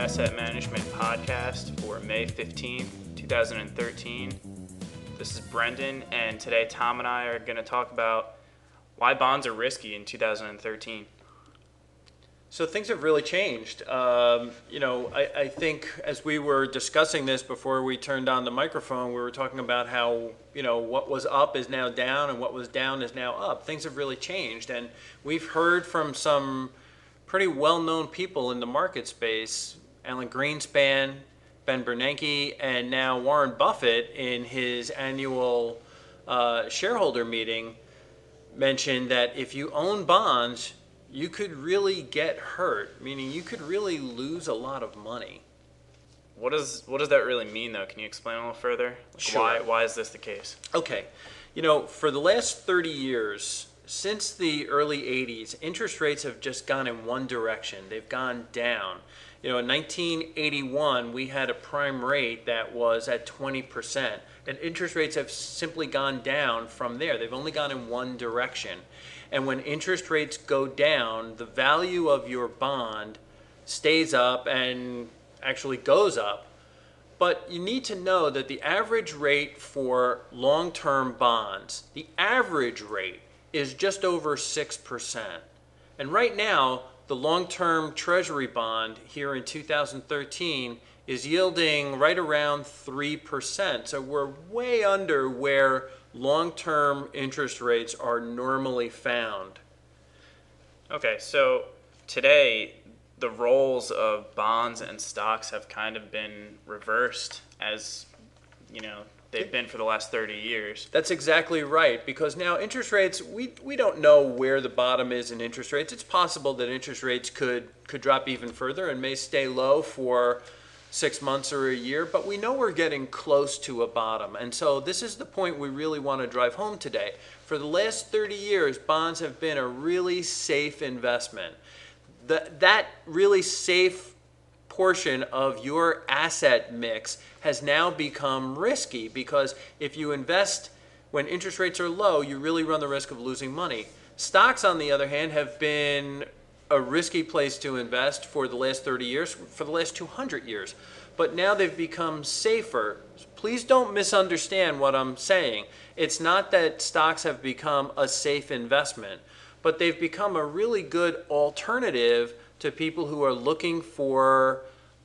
Asset Management Podcast for May 15th, 2013. This is Brendan, and today Tom and I are going to talk about why bonds are risky in 2013. So things have really changed. Um, you know, I, I think as we were discussing this before we turned on the microphone, we were talking about how, you know, what was up is now down and what was down is now up. Things have really changed. And we've heard from some pretty well known people in the market space Alan Greenspan, Ben Bernanke, and now Warren Buffett in his annual uh, shareholder meeting mentioned that if you own bonds, you could really get hurt, meaning you could really lose a lot of money. What does what does that really mean, though? Can you explain a little further? Like Sure. Why why is this the case? Okay, you know, for the last 30 years, since the early 80s, interest rates have just gone in one direction. They've gone down. You know, in 1981, we had a prime rate that was at 20%, and interest rates have simply gone down from there. They've only gone in one direction. And when interest rates go down, the value of your bond stays up and actually goes up. But you need to know that the average rate for long term bonds, the average rate is just over 6%. And right now, the long term treasury bond here in 2013 is yielding right around 3%. So we're way under where long term interest rates are normally found. Okay, so today the roles of bonds and stocks have kind of been reversed as you know they've been for the last 30 years. That's exactly right because now interest rates we, we don't know where the bottom is in interest rates. It's possible that interest rates could could drop even further and may stay low for 6 months or a year, but we know we're getting close to a bottom. And so this is the point we really want to drive home today. For the last 30 years, bonds have been a really safe investment. The, that really safe portion of your asset mix has now become risky because if you invest when interest rates are low, you really run the risk of losing money. Stocks, on the other hand, have been a risky place to invest for the last 30 years, for the last 200 years. But now they've become safer. Please don't misunderstand what I'm saying. It's not that stocks have become a safe investment, but they've become a really good alternative to people who are looking for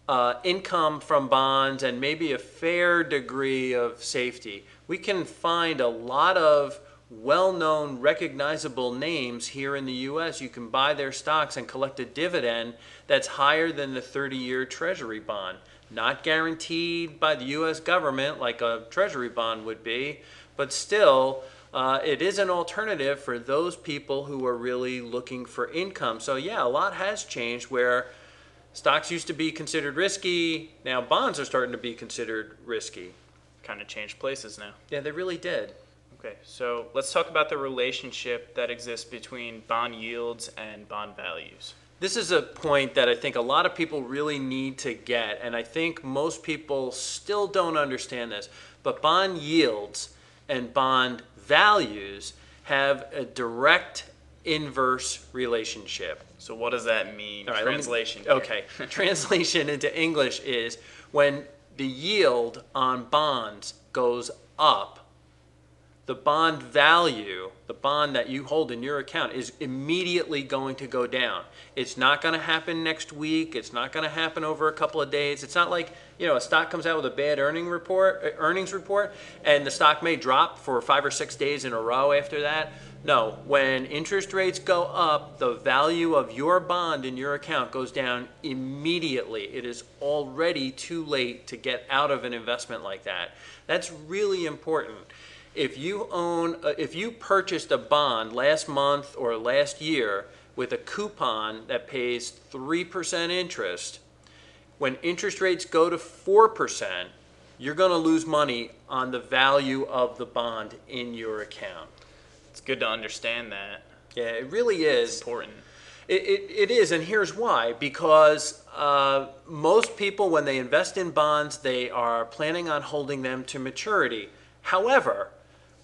uh, income from bonds and maybe a fair degree of safety. We can find a lot of well known, recognizable names here in the US. You can buy their stocks and collect a dividend that's higher than the 30 year Treasury bond. Not guaranteed by the US government like a Treasury bond would be, but still. Uh, it is an alternative for those people who are really looking for income. So, yeah, a lot has changed where stocks used to be considered risky. Now, bonds are starting to be considered risky. Kind of changed places now. Yeah, they really did. Okay, so let's talk about the relationship that exists between bond yields and bond values. This is a point that I think a lot of people really need to get, and I think most people still don't understand this. But bond yields and bond values have a direct inverse relationship. So what does that mean? Right, let me- Translation. Okay. Translation into English is when the yield on bonds goes up, the bond value, the bond that you hold in your account, is immediately going to go down. It's not going to happen next week. It's not going to happen over a couple of days. It's not like you know a stock comes out with a bad earning report, uh, earnings report, and the stock may drop for five or six days in a row after that. No, when interest rates go up, the value of your bond in your account goes down immediately. It is already too late to get out of an investment like that. That's really important if you own uh, if you purchased a bond last month or last year with a coupon that pays 3% interest when interest rates go to 4% you're going to lose money on the value of the bond in your account It's good to understand that. yeah it really is Important. it, it, it is, and here's why. Because uh, most people, when they invest in bonds, they are planning on holding them to maturity. However,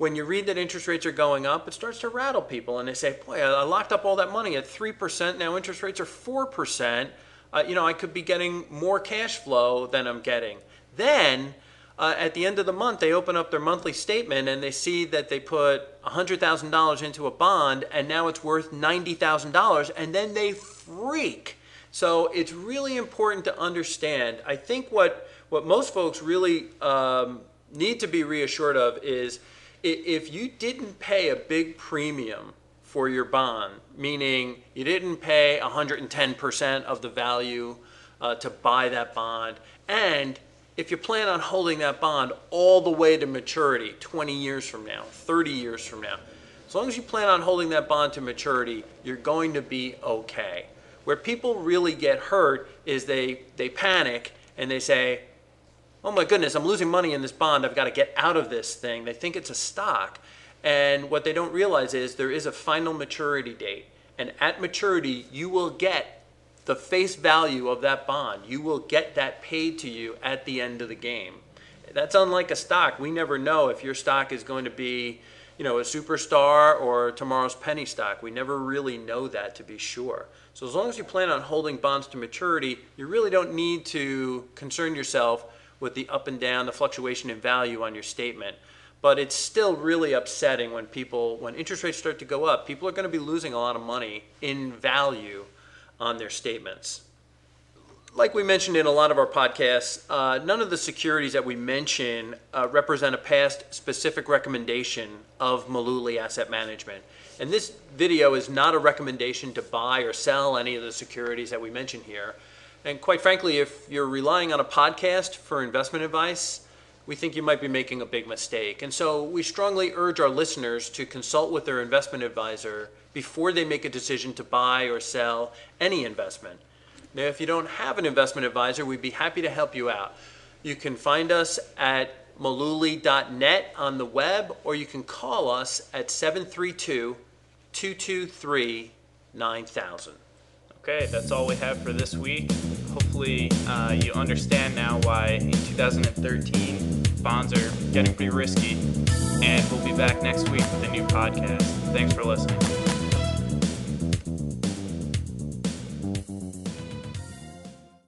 when you read that interest rates are going up, it starts to rattle people, and they say, "Boy, I locked up all that money at three percent. Now interest rates are four percent. uh, you know, I could be getting more cash flow than I'm getting. Then, uh, at the end of the month, they open up their monthly statement and they see that they put $100,000 into a bond and now it's worth $90,000 and then they freak. So it's really important to understand. I think what, what most folks really um, need to be reassured of is if you didn't pay a big premium for your bond, meaning you didn't pay 110% of the value uh, to buy that bond, and if you plan on holding that bond all the way to maturity, 20 years from now, 30 years from now, as long as you plan on holding that bond to maturity, you're going to be okay. Where people really get hurt is they, they panic and they say, oh my goodness, I'm losing money in this bond. I've got to get out of this thing. They think it's a stock. And what they don't realize is there is a final maturity date. And at maturity, you will get the face value of that bond. You will get that paid to you at the end of the game. That's unlike a stock. We never know if your stock is going to be, you know, a superstar or tomorrow's penny stock. We never really know that to be sure. So as long as you plan on holding bonds to maturity, you really don't need to concern yourself with the up and down, the fluctuation in value on your statement. But it's still really upsetting when people, when interest rates start to go up, people are going to be losing a lot of money in value on their statements. Like we mentioned in a lot of our podcasts, uh, none of the securities that we mention uh, represent a past specific recommendation of Mullooly Asset Management. And this video is not a recommendation to buy or sell any of the securities that we mention here. And quite frankly, if you're relying on a podcast for investment advice, we think you might be making a big mistake. And so we strongly urge our listeners to consult with their investment advisor before they make a decision to buy or sell any investment. Now, if you don't have an investment advisor, we'd be happy to help you out. You can find us at mullooly.net on the web, or you can call us at 732 223 9000. Okay, that's all we have for this week. Hopefully, uh, you understand now why in 2013 bonds are getting pretty risky. And we'll be back next week with a new podcast. Thanks for listening.